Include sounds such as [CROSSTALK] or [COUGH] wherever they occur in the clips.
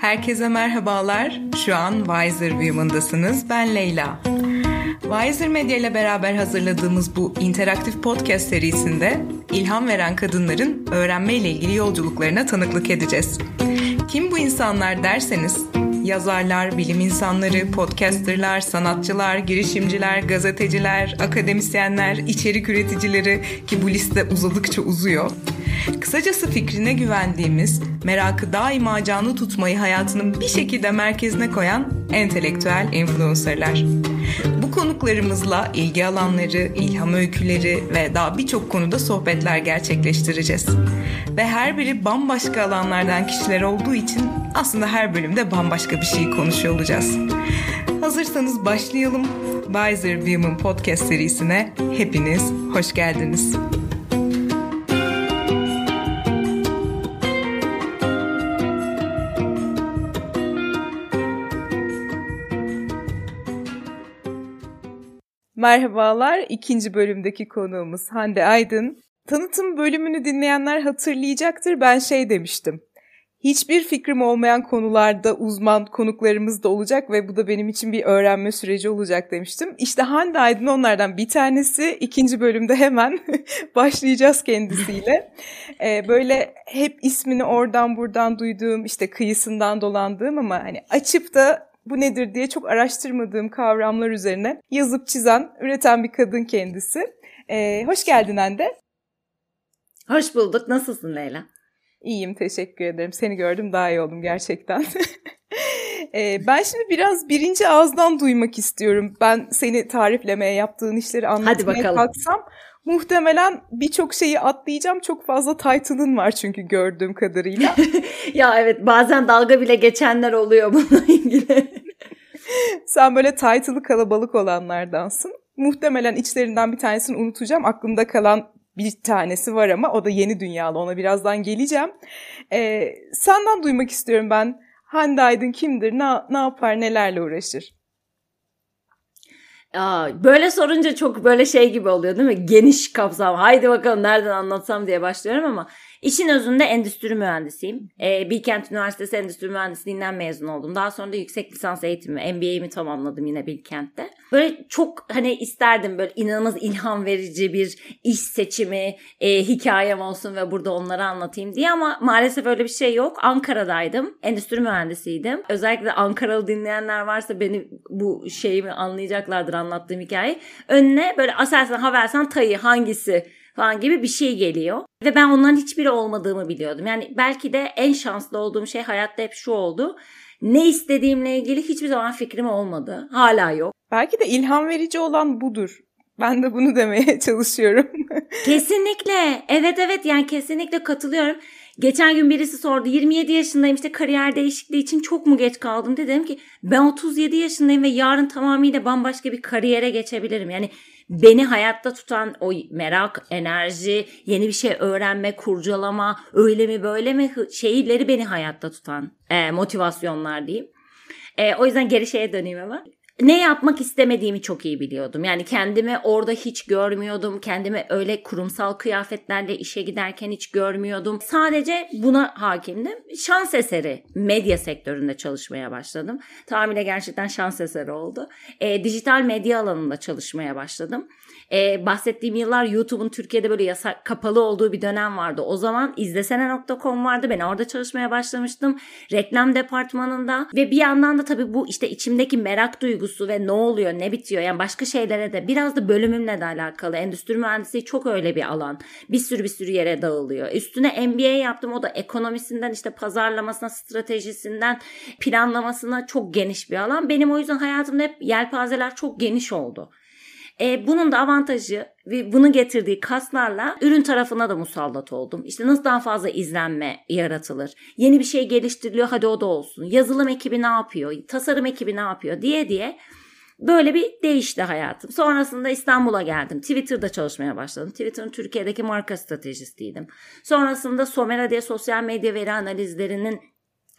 Herkese merhabalar. Şu an Wiser Women'dasınız. Ben Leyla. Wiser Medya ile beraber hazırladığımız bu interaktif podcast serisinde ilham veren kadınların öğrenme ile ilgili yolculuklarına tanıklık edeceğiz. Kim bu insanlar derseniz yazarlar, bilim insanları, podcasterlar, sanatçılar, girişimciler, gazeteciler, akademisyenler, içerik üreticileri ki bu liste uzadıkça uzuyor. Kısacası fikrine güvendiğimiz, merakı daima canlı tutmayı hayatının bir şekilde merkezine koyan entelektüel influencerlar. Bu konuklarımızla ilgi alanları, ilham öyküleri ve daha birçok konuda sohbetler gerçekleştireceğiz. Ve her biri bambaşka alanlardan kişiler olduğu için aslında her bölümde bambaşka bir şey konuşuyor olacağız. Hazırsanız başlayalım. Wiser Women Podcast serisine hepiniz hoş geldiniz. Merhabalar, ikinci bölümdeki konuğumuz Hande Aydın. Tanıtım bölümünü dinleyenler hatırlayacaktır. Ben şey demiştim. Hiçbir fikrim olmayan konularda uzman konuklarımız da olacak ve bu da benim için bir öğrenme süreci olacak demiştim. İşte Hande Aydın onlardan bir tanesi. İkinci bölümde hemen [LAUGHS] başlayacağız kendisiyle. [LAUGHS] Ee, böyle hep ismini oradan buradan duyduğum, işte kıyısından dolandığım ama hani açıp da bu nedir diye çok araştırmadığım kavramlar üzerine yazıp çizen, üreten bir kadın kendisi. Ee, hoş geldin Hande. Hoş bulduk. Nasılsın Leyla? İyiyim, teşekkür ederim. Seni gördüm, daha iyi oldum gerçekten. [LAUGHS] ee, ben şimdi biraz birinci ağızdan duymak istiyorum. Ben seni tariflemeye, yaptığın işleri anlatmaya kalksam muhtemelen birçok şeyi atlayacağım. Çok fazla title'ın var çünkü gördüğüm kadarıyla. [LAUGHS] ya evet bazen dalga bile geçenler oluyor bununla ilgili. [LAUGHS] Sen böyle title'ı kalabalık olanlardansın. Muhtemelen içlerinden bir tanesini unutacağım. Aklımda kalan bir tanesi var ama o da yeni dünyalı. Ona birazdan geleceğim. Ee, senden duymak istiyorum ben. Hande Aydın kimdir? Ne, ne yapar? Nelerle uğraşır? Aa, böyle sorunca çok böyle şey gibi oluyor değil mi? Geniş kapsam. Haydi bakalım nereden anlatsam diye başlıyorum ama İşin özünde endüstri mühendisiyim. Ee, Bilkent Üniversitesi Endüstri Mühendisliğinden mezun oldum. Daha sonra da yüksek lisans eğitimi, MBA'mi tamamladım yine Bilkent'te. Böyle çok hani isterdim böyle inanılmaz ilham verici bir iş seçimi, e, hikayem olsun ve burada onları anlatayım diye ama maalesef öyle bir şey yok. Ankara'daydım. Endüstri mühendisiydim. Özellikle Ankaralı dinleyenler varsa beni bu şeyimi anlayacaklardır anlattığım hikaye. Önüne böyle Aselsan, Havelsan, Tayı hangisi falan gibi bir şey geliyor. Ve ben onların hiçbiri olmadığımı biliyordum. Yani belki de en şanslı olduğum şey hayatta hep şu oldu. Ne istediğimle ilgili hiçbir zaman fikrim olmadı. Hala yok. Belki de ilham verici olan budur. Ben de bunu [LAUGHS] demeye çalışıyorum. kesinlikle. Evet evet yani kesinlikle katılıyorum. Geçen gün birisi sordu 27 yaşındayım işte kariyer değişikliği için çok mu geç kaldım dedim ki ben 37 yaşındayım ve yarın tamamıyla bambaşka bir kariyere geçebilirim. Yani beni hayatta tutan o merak, enerji, yeni bir şey öğrenme, kurcalama, öyle mi böyle mi şeyleri beni hayatta tutan e, motivasyonlar diyeyim. E, o yüzden geri şeye döneyim ama ne yapmak istemediğimi çok iyi biliyordum. Yani kendimi orada hiç görmüyordum. Kendimi öyle kurumsal kıyafetlerle işe giderken hiç görmüyordum. Sadece buna hakimdim. Şans eseri medya sektöründe çalışmaya başladım. Tahmine gerçekten şans eseri oldu. E, dijital medya alanında çalışmaya başladım. Ee, bahsettiğim yıllar YouTube'un Türkiye'de böyle yasak kapalı olduğu bir dönem vardı. O zaman izlesene.com vardı. Ben orada çalışmaya başlamıştım. Reklam departmanında ve bir yandan da tabii bu işte içimdeki merak duygusu ve ne oluyor, ne bitiyor yani başka şeylere de biraz da bölümümle de alakalı. Endüstri mühendisliği çok öyle bir alan. Bir sürü bir sürü yere dağılıyor. Üstüne MBA yaptım. O da ekonomisinden işte pazarlamasına, stratejisinden planlamasına çok geniş bir alan. Benim o yüzden hayatımda hep yelpazeler çok geniş oldu. E, bunun da avantajı ve bunu getirdiği kaslarla ürün tarafına da musallat oldum. İşte nasıl daha fazla izlenme yaratılır? Yeni bir şey geliştiriliyor hadi o da olsun. Yazılım ekibi ne yapıyor? Tasarım ekibi ne yapıyor? diye diye Böyle bir değişti hayatım. Sonrasında İstanbul'a geldim. Twitter'da çalışmaya başladım. Twitter'ın Türkiye'deki marka stratejistiydim. Sonrasında Somera diye sosyal medya veri analizlerinin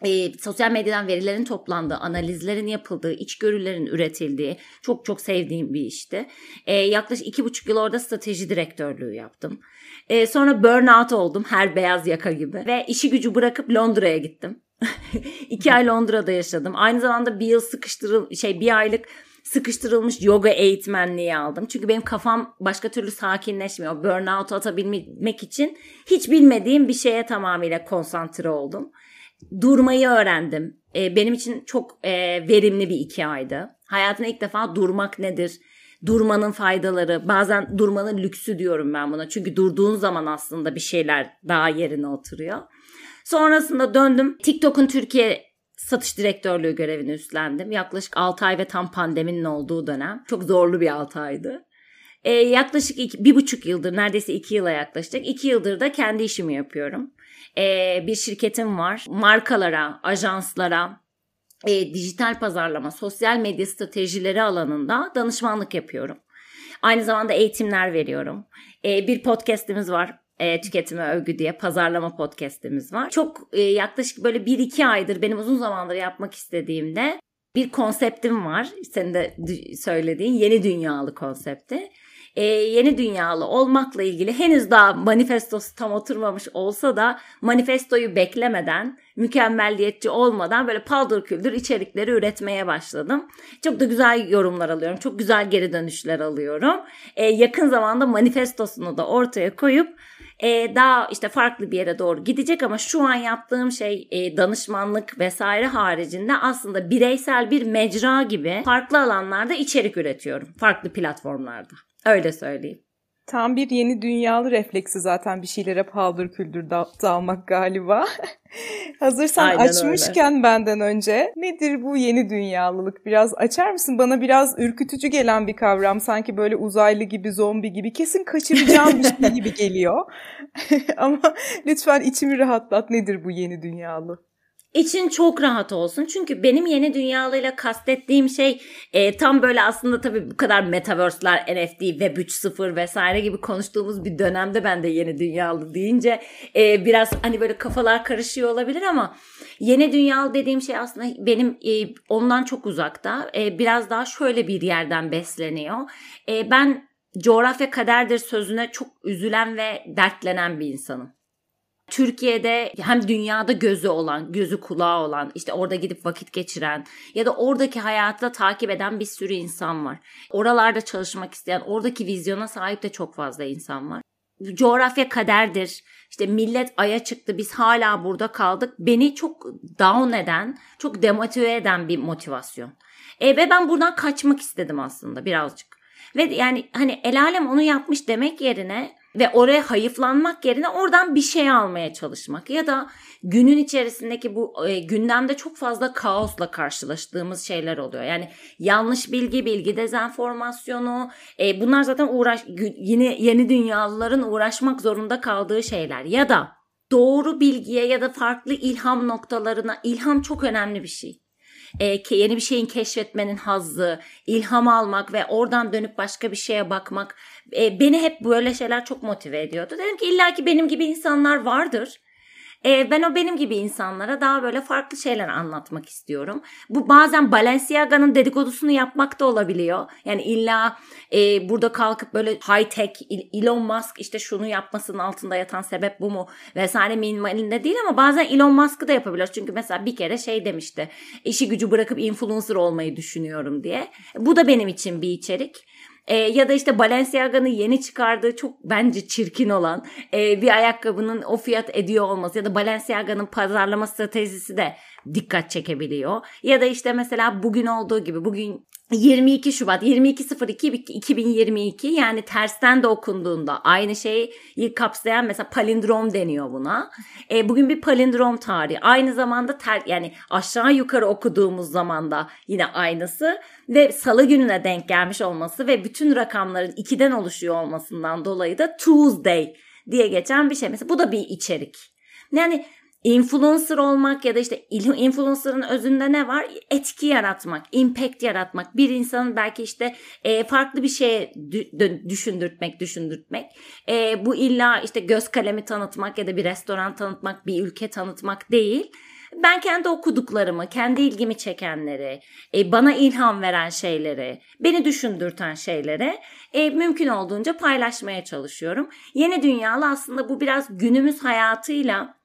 e, sosyal medyadan verilerin toplandığı, analizlerin yapıldığı, içgörülerin üretildiği çok çok sevdiğim bir işti. E, yaklaşık iki buçuk yıl orada strateji direktörlüğü yaptım. E, sonra burnout oldum her beyaz yaka gibi ve işi gücü bırakıp Londra'ya gittim. [LAUGHS] iki ay Londra'da yaşadım. Aynı zamanda bir yıl sıkıştırıl şey bir aylık sıkıştırılmış yoga eğitmenliği aldım. Çünkü benim kafam başka türlü sakinleşmiyor. Burnout atabilmek için hiç bilmediğim bir şeye tamamıyla konsantre oldum. Durmayı öğrendim. E, benim için çok e, verimli bir iki aydı. Hayatımda ilk defa durmak nedir? Durmanın faydaları, bazen durmanın lüksü diyorum ben buna. Çünkü durduğun zaman aslında bir şeyler daha yerine oturuyor. Sonrasında döndüm. TikTok'un Türkiye satış direktörlüğü görevini üstlendim. Yaklaşık 6 ay ve tam pandeminin olduğu dönem. Çok zorlu bir 6 aydı. Ee, yaklaşık iki, bir buçuk yıldır, neredeyse iki yıla yaklaşacak. iki yıldır da kendi işimi yapıyorum. Ee, bir şirketim var. Markalara, ajanslara, e, dijital pazarlama, sosyal medya stratejileri alanında danışmanlık yapıyorum. Aynı zamanda eğitimler veriyorum. E, bir podcastimiz var e, tüketime övgü diye pazarlama podcast'imiz var. Çok e, yaklaşık böyle 1-2 aydır benim uzun zamandır yapmak istediğimde bir konseptim var. Senin de söylediğin yeni dünyalı konsepti. E, yeni dünyalı olmakla ilgili henüz daha manifestosu tam oturmamış olsa da manifestoyu beklemeden, mükemmelliyetçi olmadan böyle paldır küldür içerikleri üretmeye başladım. Çok da güzel yorumlar alıyorum. Çok güzel geri dönüşler alıyorum. E, yakın zamanda manifestosunu da ortaya koyup e, daha işte farklı bir yere doğru gidecek ama şu an yaptığım şey e, danışmanlık vesaire haricinde aslında bireysel bir mecra gibi farklı alanlarda içerik üretiyorum. Farklı platformlarda. Öyle söyleyeyim. Tam bir yeni dünyalı refleksi zaten bir şeylere paldır küldür dalmak galiba. [LAUGHS] Hazırsan Aynen açmışken öyle. benden önce nedir bu yeni dünyalılık? Biraz açar mısın? Bana biraz ürkütücü gelen bir kavram. Sanki böyle uzaylı gibi, zombi gibi. Kesin kaçıracağım bir [LAUGHS] şey gibi geliyor. [LAUGHS] Ama lütfen içimi rahatlat. Nedir bu yeni dünyalı? İçin çok rahat olsun. Çünkü benim yeni dünyalıyla kastettiğim şey e, tam böyle aslında tabii bu kadar metaverse'ler, NFT, Web 3.0 vesaire gibi konuştuğumuz bir dönemde ben de yeni dünyalı deyince e, biraz hani böyle kafalar karışıyor olabilir ama yeni dünyalı dediğim şey aslında benim e, ondan çok uzakta. E, biraz daha şöyle bir yerden besleniyor. E, ben coğrafya kaderdir sözüne çok üzülen ve dertlenen bir insanım. Türkiye'de hem dünyada gözü olan, gözü kulağı olan, işte orada gidip vakit geçiren ya da oradaki hayatı takip eden bir sürü insan var. Oralarda çalışmak isteyen, oradaki vizyona sahip de çok fazla insan var. Coğrafya kaderdir. İşte millet aya çıktı biz hala burada kaldık. Beni çok down eden, çok demotive eden bir motivasyon. E, ve ben buradan kaçmak istedim aslında birazcık. Ve yani hani el alem onu yapmış demek yerine ve oraya hayıflanmak yerine oradan bir şey almaya çalışmak ya da günün içerisindeki bu e, gündemde çok fazla kaosla karşılaştığımız şeyler oluyor. Yani yanlış bilgi, bilgi dezenformasyonu e, bunlar zaten uğraş yeni yeni dünyalıların uğraşmak zorunda kaldığı şeyler ya da doğru bilgiye ya da farklı ilham noktalarına ilham çok önemli bir şey e, yeni bir şeyin keşfetmenin hazzı, ilham almak ve oradan dönüp başka bir şeye bakmak e, beni hep böyle şeyler çok motive ediyordu. Dedim ki illaki benim gibi insanlar vardır e, ben o benim gibi insanlara daha böyle farklı şeyler anlatmak istiyorum. Bu bazen Balenciaga'nın dedikodusunu yapmak da olabiliyor. Yani illa e, burada kalkıp böyle high tech Elon Musk işte şunu yapmasının altında yatan sebep bu mu vesaire minimalinde değil ama bazen Elon Musk'ı da yapabilir. Çünkü mesela bir kere şey demişti işi gücü bırakıp influencer olmayı düşünüyorum diye. Bu da benim için bir içerik. E, ya da işte Balenciaga'nın yeni çıkardığı çok bence çirkin olan e, bir ayakkabının o fiyat ediyor olması ya da Balenciaga'nın pazarlama stratejisi de dikkat çekebiliyor. Ya da işte mesela bugün olduğu gibi bugün 22 Şubat 22.02.2022 yani tersten de okunduğunda aynı şeyi kapsayan mesela palindrom deniyor buna. E, bugün bir palindrom tarihi. Aynı zamanda ter, yani aşağı yukarı okuduğumuz zamanda yine aynısı ve salı gününe denk gelmiş olması ve bütün rakamların ikiden oluşuyor olmasından dolayı da Tuesday diye geçen bir şey. Mesela bu da bir içerik. Yani influencer olmak ya da işte influencer'ın özünde ne var? Etki yaratmak, impact yaratmak. Bir insanın belki işte e, farklı bir şeye düşündürtmek, düşündürtmek. E, bu illa işte göz kalemi tanıtmak ya da bir restoran tanıtmak, bir ülke tanıtmak değil. Ben kendi okuduklarımı, kendi ilgimi çekenleri, e, bana ilham veren şeyleri, beni düşündürten şeyleri e, mümkün olduğunca paylaşmaya çalışıyorum. Yeni dünyalı aslında bu biraz günümüz hayatıyla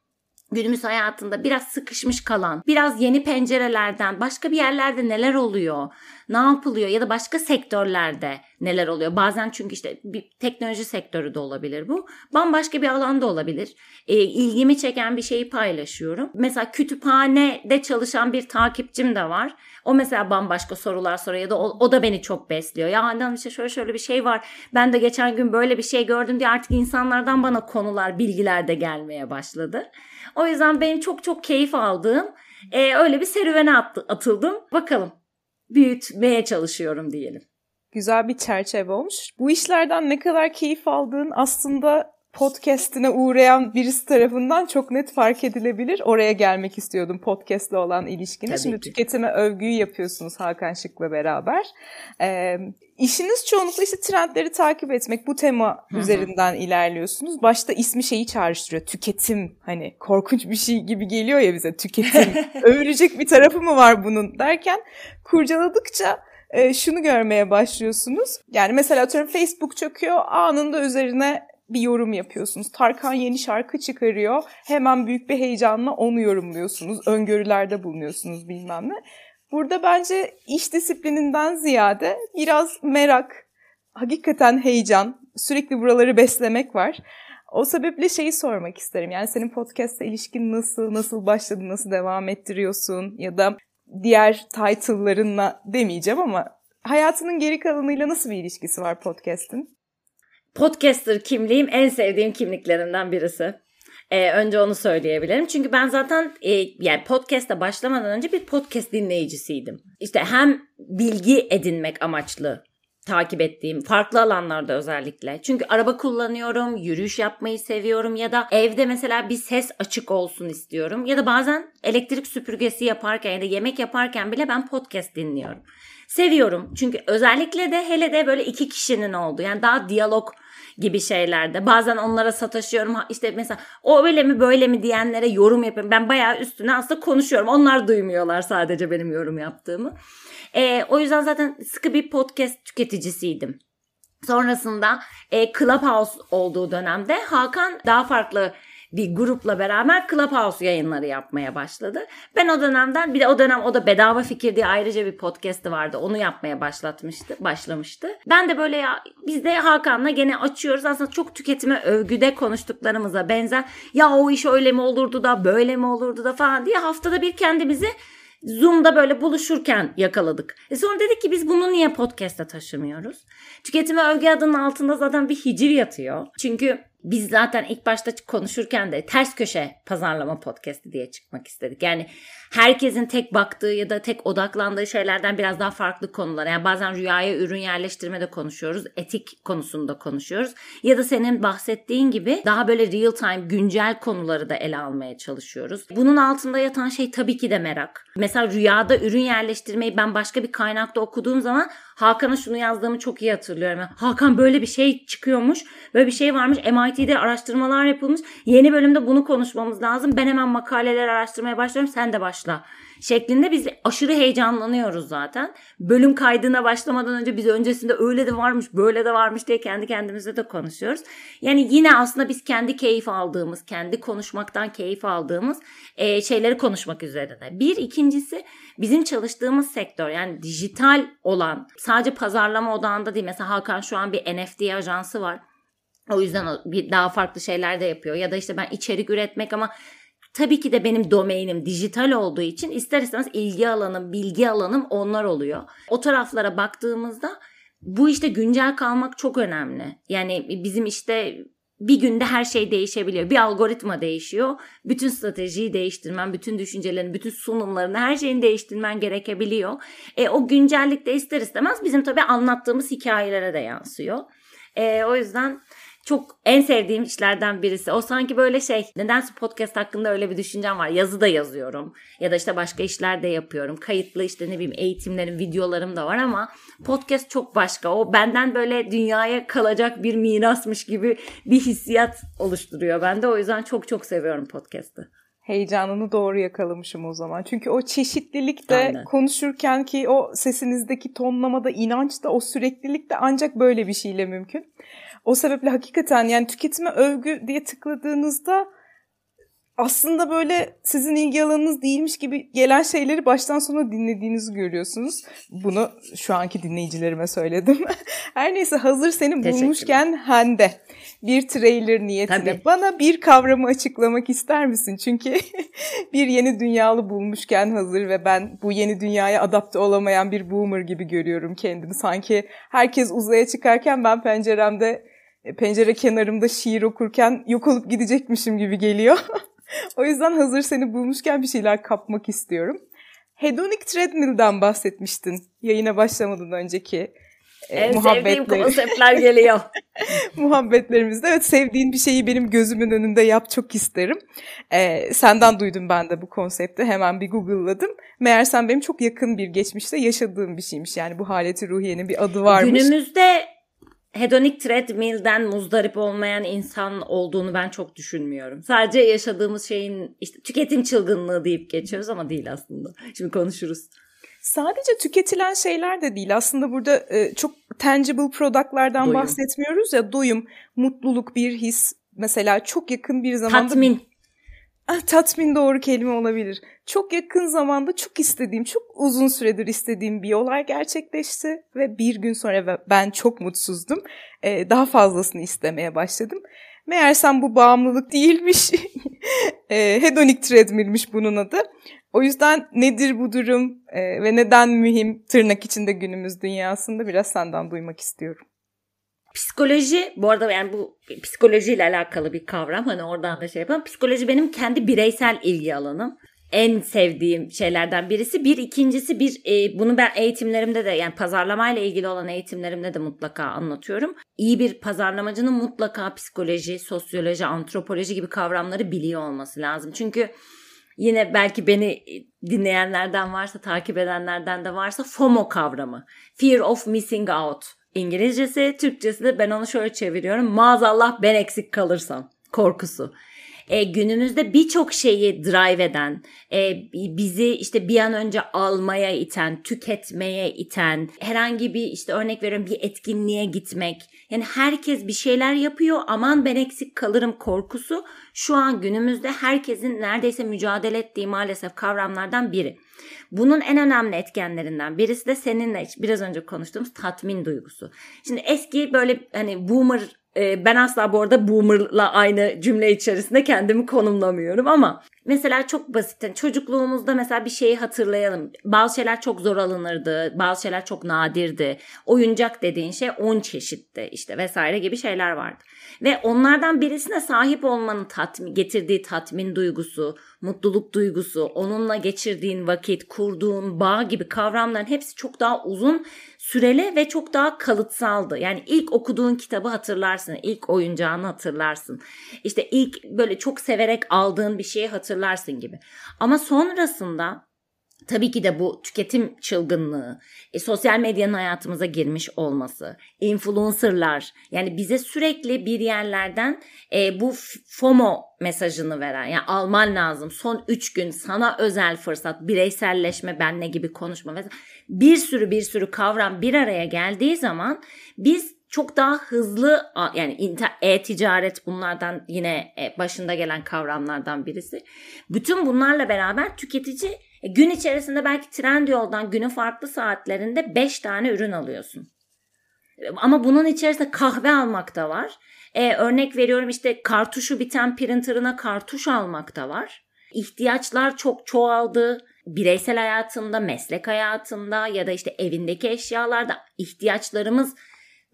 günümüz hayatında biraz sıkışmış kalan, biraz yeni pencerelerden başka bir yerlerde neler oluyor, ne yapılıyor ya da başka sektörlerde neler oluyor. Bazen çünkü işte bir teknoloji sektörü de olabilir bu. Bambaşka bir alanda olabilir. E, ilgimi çeken bir şeyi paylaşıyorum. Mesela kütüphanede çalışan bir takipçim de var. O mesela bambaşka sorular soruyor ya da o, o da beni çok besliyor. Ya Handan işte şöyle şöyle bir şey var. Ben de geçen gün böyle bir şey gördüm diye artık insanlardan bana konular, bilgiler de gelmeye başladı. O yüzden benim çok çok keyif aldığım e, öyle bir serüvene attı, atıldım. Bakalım büyütmeye çalışıyorum diyelim. Güzel bir çerçeve olmuş. Bu işlerden ne kadar keyif aldığın aslında podcast'ine uğrayan birisi tarafından çok net fark edilebilir. Oraya gelmek istiyordum podcast'le olan ilişkini. Tabii Şimdi ki. tüketime övgüyü yapıyorsunuz Hakan Şık'la beraber. Ee, işiniz çoğunlukla işte trendleri takip etmek. Bu tema Hı-hı. üzerinden ilerliyorsunuz. Başta ismi şeyi çağrıştırıyor. Tüketim. Hani korkunç bir şey gibi geliyor ya bize tüketim. [LAUGHS] Övülecek bir tarafı mı var bunun derken kurcaladıkça e, şunu görmeye başlıyorsunuz. Yani mesela atıyorum Facebook çöküyor anında üzerine bir yorum yapıyorsunuz. Tarkan yeni şarkı çıkarıyor. Hemen büyük bir heyecanla onu yorumluyorsunuz. Öngörülerde bulunuyorsunuz bilmem ne. Burada bence iş disiplininden ziyade biraz merak, hakikaten heyecan, sürekli buraları beslemek var. O sebeple şeyi sormak isterim. Yani senin podcast'ta ilişkin nasıl, nasıl başladı, nasıl devam ettiriyorsun ya da diğer title'larınla demeyeceğim ama hayatının geri kalanıyla nasıl bir ilişkisi var podcast'in? Podcaster kimliğim en sevdiğim kimliklerinden birisi. Ee, önce onu söyleyebilirim. Çünkü ben zaten e, yani podcast'a başlamadan önce bir podcast dinleyicisiydim. İşte hem bilgi edinmek amaçlı takip ettiğim farklı alanlarda özellikle. Çünkü araba kullanıyorum, yürüyüş yapmayı seviyorum ya da evde mesela bir ses açık olsun istiyorum. Ya da bazen elektrik süpürgesi yaparken ya da yemek yaparken bile ben podcast dinliyorum. Seviyorum çünkü özellikle de hele de böyle iki kişinin olduğu yani daha diyalog gibi şeylerde. Bazen onlara sataşıyorum. İşte mesela o öyle mi böyle mi diyenlere yorum yapıyorum. Ben bayağı üstüne aslında konuşuyorum. Onlar duymuyorlar sadece benim yorum yaptığımı. E, o yüzden zaten sıkı bir podcast tüketicisiydim. Sonrasında e, Clubhouse olduğu dönemde Hakan daha farklı bir grupla beraber Clubhouse yayınları yapmaya başladı. Ben o dönemden bir de o dönem o da bedava fikir diye ayrıca bir podcast'ı vardı. Onu yapmaya başlatmıştı, başlamıştı. Ben de böyle ya biz de Hakan'la gene açıyoruz. Aslında çok tüketime övgüde konuştuklarımıza benzer. Ya o iş öyle mi olurdu da böyle mi olurdu da falan diye haftada bir kendimizi Zoom'da böyle buluşurken yakaladık. E sonra dedik ki biz bunu niye podcast'e taşımıyoruz? Tüketime övgü adının altında zaten bir hiciv yatıyor. Çünkü biz zaten ilk başta konuşurken de ters köşe pazarlama podcast'i diye çıkmak istedik. Yani herkesin tek baktığı ya da tek odaklandığı şeylerden biraz daha farklı konular. Yani bazen rüyaya ürün yerleştirmede konuşuyoruz. Etik konusunda konuşuyoruz. Ya da senin bahsettiğin gibi daha böyle real time güncel konuları da ele almaya çalışıyoruz. Bunun altında yatan şey tabii ki de merak. Mesela rüyada ürün yerleştirmeyi ben başka bir kaynakta okuduğum zaman Hakan'a şunu yazdığımı çok iyi hatırlıyorum. Hakan böyle bir şey çıkıyormuş. Böyle bir şey varmış. MIT'de araştırmalar yapılmış. Yeni bölümde bunu konuşmamız lazım. Ben hemen makaleler araştırmaya başlıyorum. Sen de başla şeklinde biz aşırı heyecanlanıyoruz zaten. Bölüm kaydına başlamadan önce biz öncesinde öyle de varmış böyle de varmış diye kendi kendimize de konuşuyoruz. Yani yine aslında biz kendi keyif aldığımız, kendi konuşmaktan keyif aldığımız e, şeyleri konuşmak üzerine. Bir ikincisi bizim çalıştığımız sektör yani dijital olan sadece pazarlama odağında değil. Mesela Hakan şu an bir NFT ajansı var. O yüzden bir daha farklı şeyler de yapıyor. Ya da işte ben içerik üretmek ama tabii ki de benim domainim dijital olduğu için ister istemez ilgi alanım, bilgi alanım onlar oluyor. O taraflara baktığımızda bu işte güncel kalmak çok önemli. Yani bizim işte bir günde her şey değişebiliyor. Bir algoritma değişiyor. Bütün stratejiyi değiştirmen, bütün düşüncelerini, bütün sunumlarını, her şeyini değiştirmen gerekebiliyor. E, o güncellik de ister istemez bizim tabii anlattığımız hikayelere de yansıyor. E, o yüzden çok en sevdiğim işlerden birisi. O sanki böyle şey nedense podcast hakkında öyle bir düşüncem var. Yazı da yazıyorum ya da işte başka işler de yapıyorum. Kayıtlı işte ne bileyim eğitimlerim, videolarım da var ama podcast çok başka. O benden böyle dünyaya kalacak bir mirasmış gibi bir hissiyat oluşturuyor bende. O yüzden çok çok seviyorum podcast'ı heyecanını doğru yakalamışım o zaman. Çünkü o çeşitlilik de Aynen. konuşurken ki o sesinizdeki tonlamada inanç da o süreklilik de ancak böyle bir şeyle mümkün. O sebeple hakikaten yani tüketime övgü diye tıkladığınızda aslında böyle sizin ilgi alanınız değilmiş gibi gelen şeyleri baştan sona dinlediğinizi görüyorsunuz. Bunu şu anki dinleyicilerime söyledim. [LAUGHS] Her neyse hazır seni bulmuşken Hande bir trailer niyetine Tabii. bana bir kavramı açıklamak ister misin? Çünkü [LAUGHS] bir yeni dünyalı bulmuşken hazır ve ben bu yeni dünyaya adapte olamayan bir boomer gibi görüyorum kendimi. Sanki herkes uzaya çıkarken ben penceremde pencere kenarımda şiir okurken yok olup gidecekmişim gibi geliyor. [LAUGHS] o yüzden hazır seni bulmuşken bir şeyler kapmak istiyorum. Hedonic Treadmill'den bahsetmiştin yayına başlamadan önceki e, en sevdiğim konseptler geliyor. [LAUGHS] muhabbetlerimizde. Evet sevdiğin bir şeyi benim gözümün önünde yap çok isterim. Ee, senden duydum ben de bu konsepti. Hemen bir Google'ladım. Meğersem benim çok yakın bir geçmişte yaşadığım bir şeymiş. Yani bu haleti ruhiyenin bir adı varmış. Günümüzde hedonik treadmill'den muzdarip olmayan insan olduğunu ben çok düşünmüyorum. Sadece yaşadığımız şeyin işte tüketim çılgınlığı deyip geçiyoruz ama değil aslında. Şimdi konuşuruz. Sadece tüketilen şeyler de değil. Aslında burada e, çok tangible productlardan doyum. bahsetmiyoruz ya. Doyum, mutluluk, bir his. Mesela çok yakın bir zamanda... Tatmin. Ah, tatmin doğru kelime olabilir. Çok yakın zamanda çok istediğim, çok uzun süredir istediğim bir olay gerçekleşti ve bir gün sonra ben çok mutsuzdum. Ee, daha fazlasını istemeye başladım. Meğersem bu bağımlılık değilmiş. [LAUGHS] e, hedonik treadmill'miş bunun adı. O yüzden nedir bu durum e, ve neden mühim tırnak içinde günümüz dünyasında biraz senden duymak istiyorum. Psikoloji bu arada yani bu psikolojiyle alakalı bir kavram hani oradan da şey yapalım. Psikoloji benim kendi bireysel ilgi alanım. En sevdiğim şeylerden birisi. Bir ikincisi bir e, bunu ben eğitimlerimde de yani pazarlamayla ilgili olan eğitimlerimde de mutlaka anlatıyorum. İyi bir pazarlamacının mutlaka psikoloji, sosyoloji, antropoloji gibi kavramları biliyor olması lazım. Çünkü yine belki beni dinleyenlerden varsa, takip edenlerden de varsa FOMO kavramı. Fear of missing out. İngilizcesi, Türkçesi de ben onu şöyle çeviriyorum. Maazallah ben eksik kalırsam korkusu e, günümüzde birçok şeyi drive eden, e, bizi işte bir an önce almaya iten, tüketmeye iten, herhangi bir işte örnek veriyorum bir etkinliğe gitmek. Yani herkes bir şeyler yapıyor aman ben eksik kalırım korkusu şu an günümüzde herkesin neredeyse mücadele ettiği maalesef kavramlardan biri. Bunun en önemli etkenlerinden birisi de seninle biraz önce konuştuğumuz tatmin duygusu. Şimdi eski böyle hani boomer e, ben asla bu arada boomer'la aynı cümle içerisinde kendimi konumlamıyorum ama mesela çok basit. Yani çocukluğumuzda mesela bir şeyi hatırlayalım. Bazı şeyler çok zor alınırdı. Bazı şeyler çok nadirdi. Oyuncak dediğin şey 10 çeşitti işte vesaire gibi şeyler vardı. Ve onlardan birisine sahip olmanın tatmin, getirdiği tatmin duygusu, mutluluk duygusu, onunla geçirdiğin vakit, kurduğun bağ gibi kavramların hepsi çok daha uzun süreli ve çok daha kalıtsaldı. Yani ilk okuduğun kitabı hatırlarsın, ilk oyuncağını hatırlarsın. İşte ilk böyle çok severek aldığın bir şeyi hatırlarsın gibi. Ama sonrasında Tabii ki de bu tüketim çılgınlığı, e, sosyal medyanın hayatımıza girmiş olması, influencerlar yani bize sürekli bir yerlerden e, bu FOMO mesajını veren yani alman lazım son 3 gün sana özel fırsat bireyselleşme benle gibi konuşma ve bir sürü bir sürü kavram bir araya geldiği zaman biz çok daha hızlı yani e-ticaret bunlardan yine e, başında gelen kavramlardan birisi. Bütün bunlarla beraber tüketici e, gün içerisinde belki Trendyol'dan günün farklı saatlerinde 5 tane ürün alıyorsun. Ama bunun içerisinde kahve almak da var. Ee, örnek veriyorum işte kartuşu biten printerına kartuş almak da var. İhtiyaçlar çok çoğaldı. Bireysel hayatında, meslek hayatında ya da işte evindeki eşyalarda ihtiyaçlarımız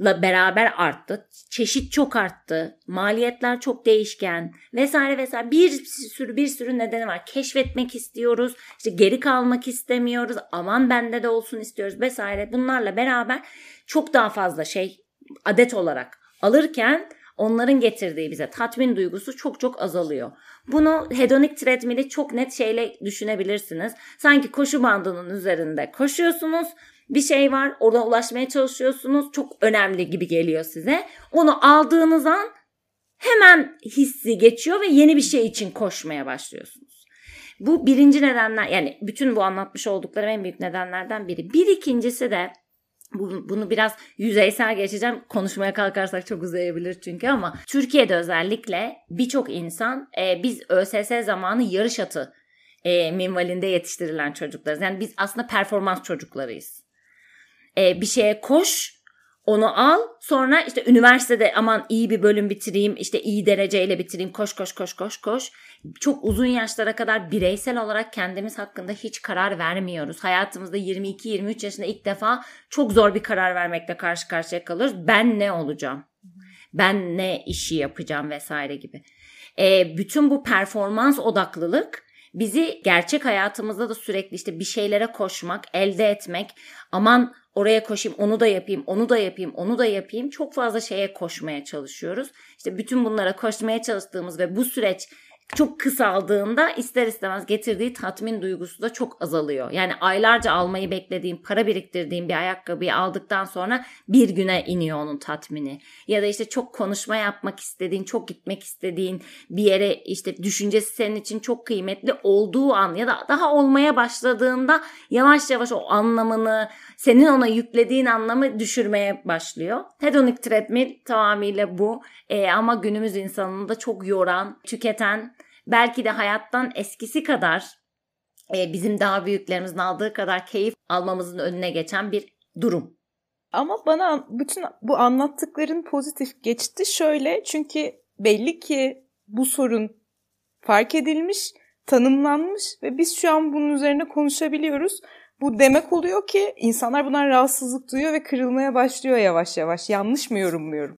beraber arttı. Çeşit çok arttı. Maliyetler çok değişken vesaire vesaire bir sürü bir sürü nedeni var. Keşfetmek istiyoruz. İşte geri kalmak istemiyoruz. Aman bende de olsun istiyoruz vesaire. Bunlarla beraber çok daha fazla şey adet olarak alırken onların getirdiği bize tatmin duygusu çok çok azalıyor. Bunu hedonik treadmill'i çok net şeyle düşünebilirsiniz. Sanki koşu bandının üzerinde koşuyorsunuz bir şey var orada ulaşmaya çalışıyorsunuz çok önemli gibi geliyor size. Onu aldığınız an hemen hissi geçiyor ve yeni bir şey için koşmaya başlıyorsunuz. Bu birinci nedenler yani bütün bu anlatmış olduklarım en büyük nedenlerden biri. Bir ikincisi de bu, bunu biraz yüzeysel geçeceğim. Konuşmaya kalkarsak çok uzayabilir çünkü ama Türkiye'de özellikle birçok insan e, biz ÖSS zamanı yarış atı e, minvalinde yetiştirilen çocuklarız. Yani biz aslında performans çocuklarıyız. E, bir şeye koş, onu al sonra işte üniversitede aman iyi bir bölüm bitireyim işte iyi dereceyle bitireyim koş koş koş koş koş. Çok uzun yaşlara kadar bireysel olarak kendimiz hakkında hiç karar vermiyoruz. Hayatımızda 22-23 yaşında ilk defa çok zor bir karar vermekle karşı karşıya kalıyoruz. Ben ne olacağım? Ben ne işi yapacağım vesaire gibi. E, bütün bu performans odaklılık bizi gerçek hayatımızda da sürekli işte bir şeylere koşmak, elde etmek, aman oraya koşayım, onu da yapayım, onu da yapayım, onu da yapayım. Çok fazla şeye koşmaya çalışıyoruz. İşte bütün bunlara koşmaya çalıştığımız ve bu süreç çok kısaldığında ister istemez getirdiği tatmin duygusu da çok azalıyor. Yani aylarca almayı beklediğim, para biriktirdiğim bir ayakkabıyı aldıktan sonra bir güne iniyor onun tatmini. Ya da işte çok konuşma yapmak istediğin, çok gitmek istediğin bir yere işte düşüncesi senin için çok kıymetli olduğu an ya da daha olmaya başladığında yavaş yavaş o anlamını, senin ona yüklediğin anlamı düşürmeye başlıyor. Hedonic treadmill tamamıyla bu. E, ama günümüz insanını da çok yoran, tüketen, belki de hayattan eskisi kadar e, bizim daha büyüklerimizin aldığı kadar keyif almamızın önüne geçen bir durum. Ama bana bütün bu anlattıkların pozitif geçti şöyle çünkü belli ki bu sorun fark edilmiş, tanımlanmış ve biz şu an bunun üzerine konuşabiliyoruz. Bu demek oluyor ki insanlar bundan rahatsızlık duyuyor ve kırılmaya başlıyor yavaş yavaş. Yanlış mı yorumluyorum?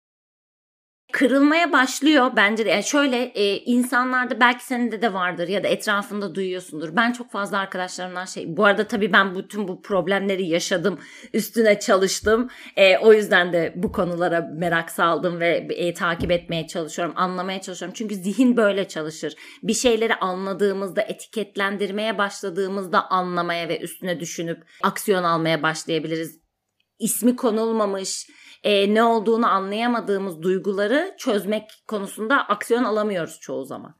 Kırılmaya başlıyor bence de. Yani şöyle e, insanlarda belki senin de vardır ya da etrafında duyuyorsundur. Ben çok fazla arkadaşlarımdan şey bu arada tabii ben bütün bu problemleri yaşadım. Üstüne çalıştım. E, o yüzden de bu konulara merak saldım ve e, takip etmeye çalışıyorum. Anlamaya çalışıyorum. Çünkü zihin böyle çalışır. Bir şeyleri anladığımızda etiketlendirmeye başladığımızda anlamaya ve üstüne düşünüp aksiyon almaya başlayabiliriz. İsmi konulmamış e, ne olduğunu anlayamadığımız duyguları çözmek konusunda aksiyon alamıyoruz çoğu zaman.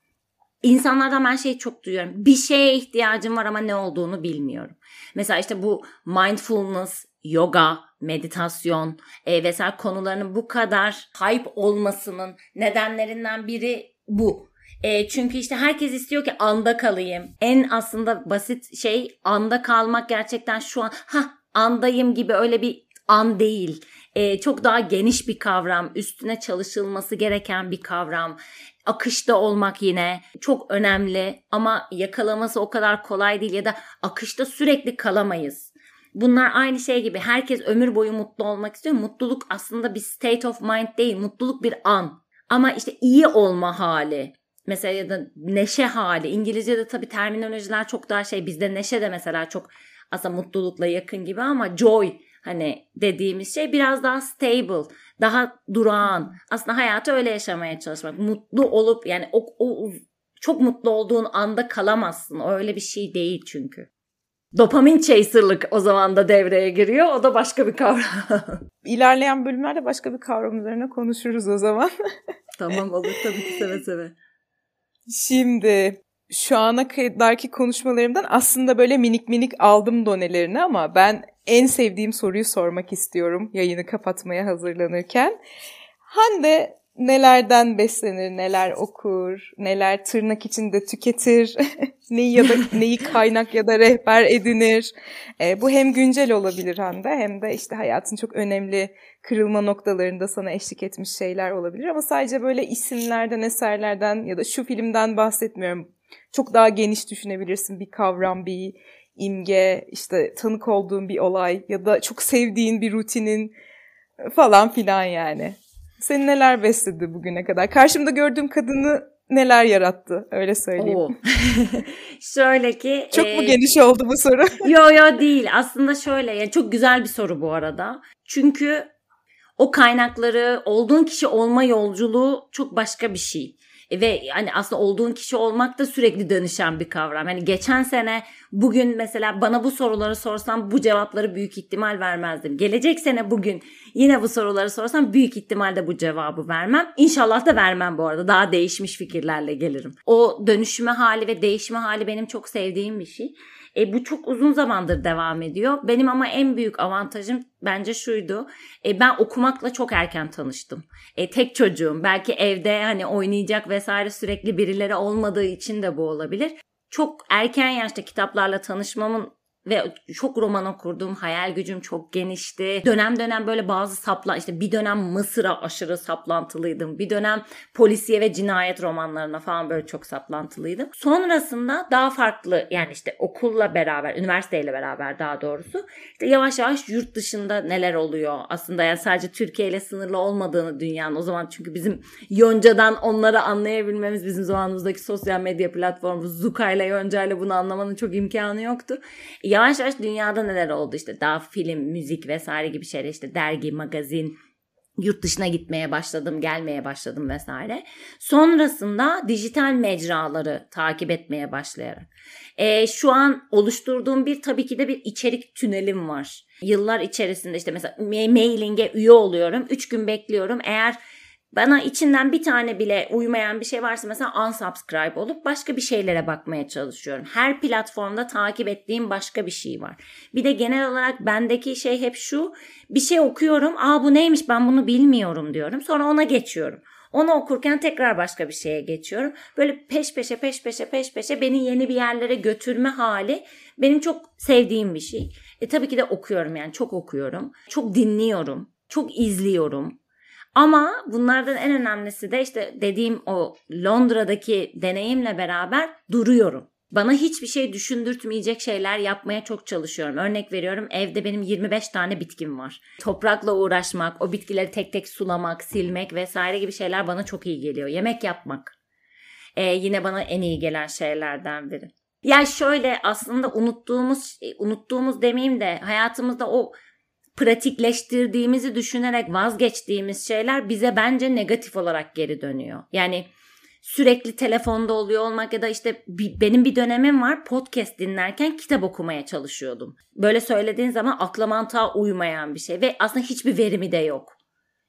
İnsanlardan ben şey çok duyuyorum. Bir şeye ihtiyacım var ama ne olduğunu bilmiyorum. Mesela işte bu mindfulness, yoga, meditasyon e, vesaire konularının bu kadar hype olmasının nedenlerinden biri bu. E, çünkü işte herkes istiyor ki anda kalayım. En aslında basit şey anda kalmak gerçekten şu an ha andayım gibi öyle bir an değil e, çok daha geniş bir kavram, üstüne çalışılması gereken bir kavram. Akışta olmak yine çok önemli ama yakalaması o kadar kolay değil ya da akışta sürekli kalamayız. Bunlar aynı şey gibi herkes ömür boyu mutlu olmak istiyor. Mutluluk aslında bir state of mind değil, mutluluk bir an. Ama işte iyi olma hali, mesela ya da neşe hali. İngilizce'de tabii terminolojiler çok daha şey. Bizde neşe de mesela çok aslında mutlulukla yakın gibi ama joy hani dediğimiz şey biraz daha stable, daha durağan. Aslında hayatı öyle yaşamaya çalışmak. Mutlu olup yani o, o çok mutlu olduğun anda kalamazsın. Öyle bir şey değil çünkü. Dopamin chaser'lık o zaman da devreye giriyor. O da başka bir kavram. [LAUGHS] İlerleyen bölümlerde başka bir kavram üzerine konuşuruz o zaman. [LAUGHS] tamam olur tabii ki seve seve. Şimdi şu ana kadarki konuşmalarımdan aslında böyle minik minik aldım donelerini ama ben en sevdiğim soruyu sormak istiyorum yayını kapatmaya hazırlanırken. Hande nelerden beslenir, neler okur, neler tırnak içinde tüketir, [LAUGHS] neyi ya da [LAUGHS] neyi kaynak ya da rehber edinir. E, bu hem güncel olabilir Hande hem de işte hayatın çok önemli kırılma noktalarında sana eşlik etmiş şeyler olabilir ama sadece böyle isimlerden, eserlerden ya da şu filmden bahsetmiyorum. Çok daha geniş düşünebilirsin bir kavram, bir imge, işte tanık olduğun bir olay ya da çok sevdiğin bir rutinin falan filan yani. Seni neler besledi bugüne kadar? Karşımda gördüğüm kadını neler yarattı öyle söyleyeyim. [LAUGHS] şöyle ki. Çok e... mu geniş oldu bu soru? [LAUGHS] yo yo değil aslında şöyle yani çok güzel bir soru bu arada. Çünkü o kaynakları olduğun kişi olma yolculuğu çok başka bir şey. E, ve hani aslında olduğun kişi olmak da sürekli dönüşen bir kavram. Yani geçen sene bugün mesela bana bu soruları sorsam bu cevapları büyük ihtimal vermezdim. Gelecek sene bugün yine bu soruları sorsam büyük ihtimalle bu cevabı vermem. İnşallah da vermem bu arada. Daha değişmiş fikirlerle gelirim. O dönüşme hali ve değişme hali benim çok sevdiğim bir şey. E, bu çok uzun zamandır devam ediyor. Benim ama en büyük avantajım bence şuydu. E, ben okumakla çok erken tanıştım. E, tek çocuğum. Belki evde hani oynayacak vesaire sürekli birileri olmadığı için de bu olabilir. Çok erken yaşta kitaplarla tanışmamın ve çok roman okurdum. Hayal gücüm çok genişti. Dönem dönem böyle bazı sapla işte bir dönem Mısır'a aşırı saplantılıydım. Bir dönem polisiye ve cinayet romanlarına falan böyle çok saplantılıydım. Sonrasında daha farklı yani işte okulla beraber, üniversiteyle beraber daha doğrusu işte yavaş yavaş yurt dışında neler oluyor. Aslında yani sadece Türkiye ile sınırlı olmadığını dünyanın o zaman çünkü bizim Yonca'dan onları anlayabilmemiz bizim zamanımızdaki sosyal medya platformu Zuka ile Yonca ile bunu anlamanın çok imkanı yoktu yavaş yavaş dünyada neler oldu işte daha film, müzik vesaire gibi şeyler işte dergi, magazin, yurt dışına gitmeye başladım, gelmeye başladım vesaire. Sonrasında dijital mecraları takip etmeye başlayarak. E, şu an oluşturduğum bir tabii ki de bir içerik tünelim var. Yıllar içerisinde işte mesela mailing'e üye oluyorum. Üç gün bekliyorum. Eğer bana içinden bir tane bile uymayan bir şey varsa mesela unsubscribe olup başka bir şeylere bakmaya çalışıyorum. Her platformda takip ettiğim başka bir şey var. Bir de genel olarak bendeki şey hep şu. Bir şey okuyorum. Aa bu neymiş ben bunu bilmiyorum diyorum. Sonra ona geçiyorum. Onu okurken tekrar başka bir şeye geçiyorum. Böyle peş peşe peş peşe peş peşe beni yeni bir yerlere götürme hali benim çok sevdiğim bir şey. E tabii ki de okuyorum yani çok okuyorum. Çok dinliyorum. Çok izliyorum. Ama bunlardan en önemlisi de işte dediğim o Londra'daki deneyimle beraber duruyorum. Bana hiçbir şey düşündürtmeyecek şeyler yapmaya çok çalışıyorum. Örnek veriyorum evde benim 25 tane bitkim var. Toprakla uğraşmak, o bitkileri tek tek sulamak, silmek vesaire gibi şeyler bana çok iyi geliyor. Yemek yapmak ee, yine bana en iyi gelen şeylerden biri. Ya şöyle aslında unuttuğumuz, unuttuğumuz demeyeyim de hayatımızda o pratikleştirdiğimizi düşünerek vazgeçtiğimiz şeyler bize bence negatif olarak geri dönüyor. Yani sürekli telefonda oluyor olmak ya da işte benim bir dönemim var podcast dinlerken kitap okumaya çalışıyordum. Böyle söylediğin zaman akla mantığa uymayan bir şey ve aslında hiçbir verimi de yok.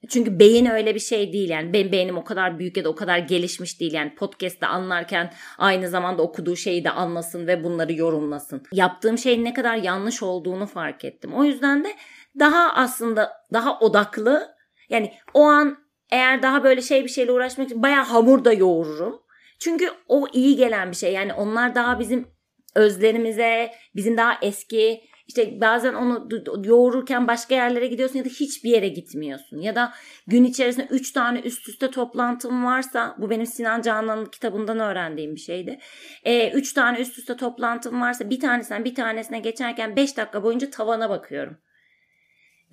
Çünkü beyin öyle bir şey değil yani benim beynim o kadar büyük ya da o kadar gelişmiş değil yani podcast'te anlarken aynı zamanda okuduğu şeyi de anlasın ve bunları yorumlasın. Yaptığım şeyin ne kadar yanlış olduğunu fark ettim. O yüzden de daha aslında daha odaklı yani o an eğer daha böyle şey bir şeyle uğraşmak için bayağı hamur da yoğururum. Çünkü o iyi gelen bir şey. Yani onlar daha bizim özlerimize, bizim daha eski işte bazen onu yoğururken başka yerlere gidiyorsun ya da hiçbir yere gitmiyorsun. Ya da gün içerisinde 3 tane üst üste toplantım varsa bu benim Sinan Canan'ın kitabından öğrendiğim bir şeydi. 3 e, üç tane üst üste toplantım varsa bir tanesinden bir tanesine geçerken 5 dakika boyunca tavana bakıyorum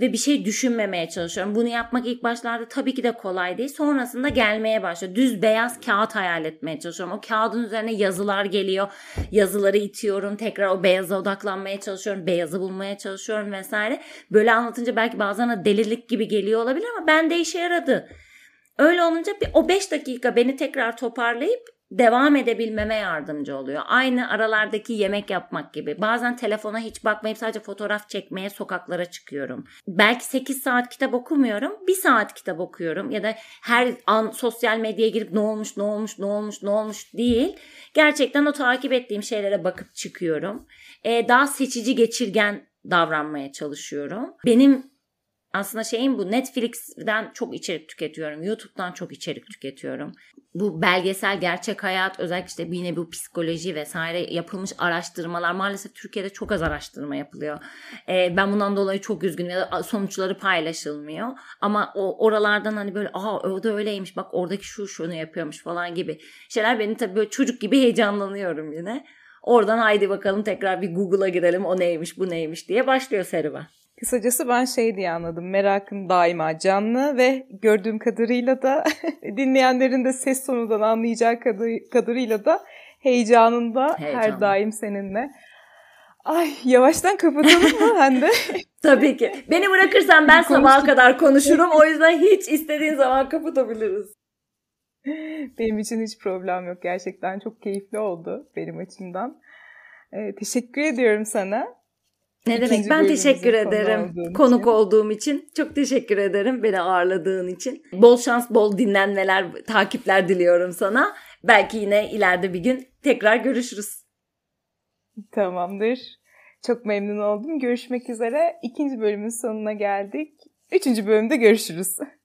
ve bir şey düşünmemeye çalışıyorum. Bunu yapmak ilk başlarda tabii ki de kolay değil. Sonrasında gelmeye başlıyor. Düz beyaz kağıt hayal etmeye çalışıyorum. O kağıdın üzerine yazılar geliyor. Yazıları itiyorum. Tekrar o beyaza odaklanmaya çalışıyorum. Beyazı bulmaya çalışıyorum vesaire. Böyle anlatınca belki bazen delilik gibi geliyor olabilir ama ben de işe yaradı. Öyle olunca bir, o 5 dakika beni tekrar toparlayıp devam edebilmeme yardımcı oluyor. Aynı aralardaki yemek yapmak gibi. Bazen telefona hiç bakmayıp sadece fotoğraf çekmeye sokaklara çıkıyorum. Belki 8 saat kitap okumuyorum. 1 saat kitap okuyorum ya da her an sosyal medyaya girip ne olmuş ne olmuş ne olmuş ne olmuş değil. Gerçekten o takip ettiğim şeylere bakıp çıkıyorum. Ee, daha seçici geçirgen davranmaya çalışıyorum. Benim aslında şeyim bu Netflix'ten çok içerik tüketiyorum. YouTube'dan çok içerik tüketiyorum. Bu belgesel gerçek hayat özellikle işte yine bu psikoloji vesaire yapılmış araştırmalar maalesef Türkiye'de çok az araştırma yapılıyor. Ee, ben bundan dolayı çok üzgünüm ya da sonuçları paylaşılmıyor. Ama o oralardan hani böyle aa o da öyleymiş bak oradaki şu şunu yapıyormuş falan gibi şeyler beni tabii böyle çocuk gibi [LAUGHS] heyecanlanıyorum yine. Oradan haydi bakalım tekrar bir Google'a girelim o neymiş bu neymiş diye başlıyor serüven. Kısacası ben şey diye anladım. Merakın daima canlı ve gördüğüm kadarıyla da [LAUGHS] dinleyenlerin de ses tonundan anlayacağı kadarıyla da heyecanında Heyecanlı. her daim seninle. Ay yavaştan kapatalım mı Hande? [LAUGHS] Tabii ki. Beni bırakırsan ben sabaha kadar konuşurum. O yüzden hiç istediğin zaman kapatabiliriz. Benim için hiç problem yok. Gerçekten çok keyifli oldu benim açımdan. Ee, teşekkür ediyorum sana. Ne demek? Ben teşekkür ederim konu konuk için. olduğum için. Çok teşekkür ederim beni ağırladığın için. Bol şans, bol dinlenmeler, takipler diliyorum sana. Belki yine ileride bir gün tekrar görüşürüz. Tamamdır. Çok memnun oldum. Görüşmek üzere. İkinci bölümün sonuna geldik. Üçüncü bölümde görüşürüz. [LAUGHS]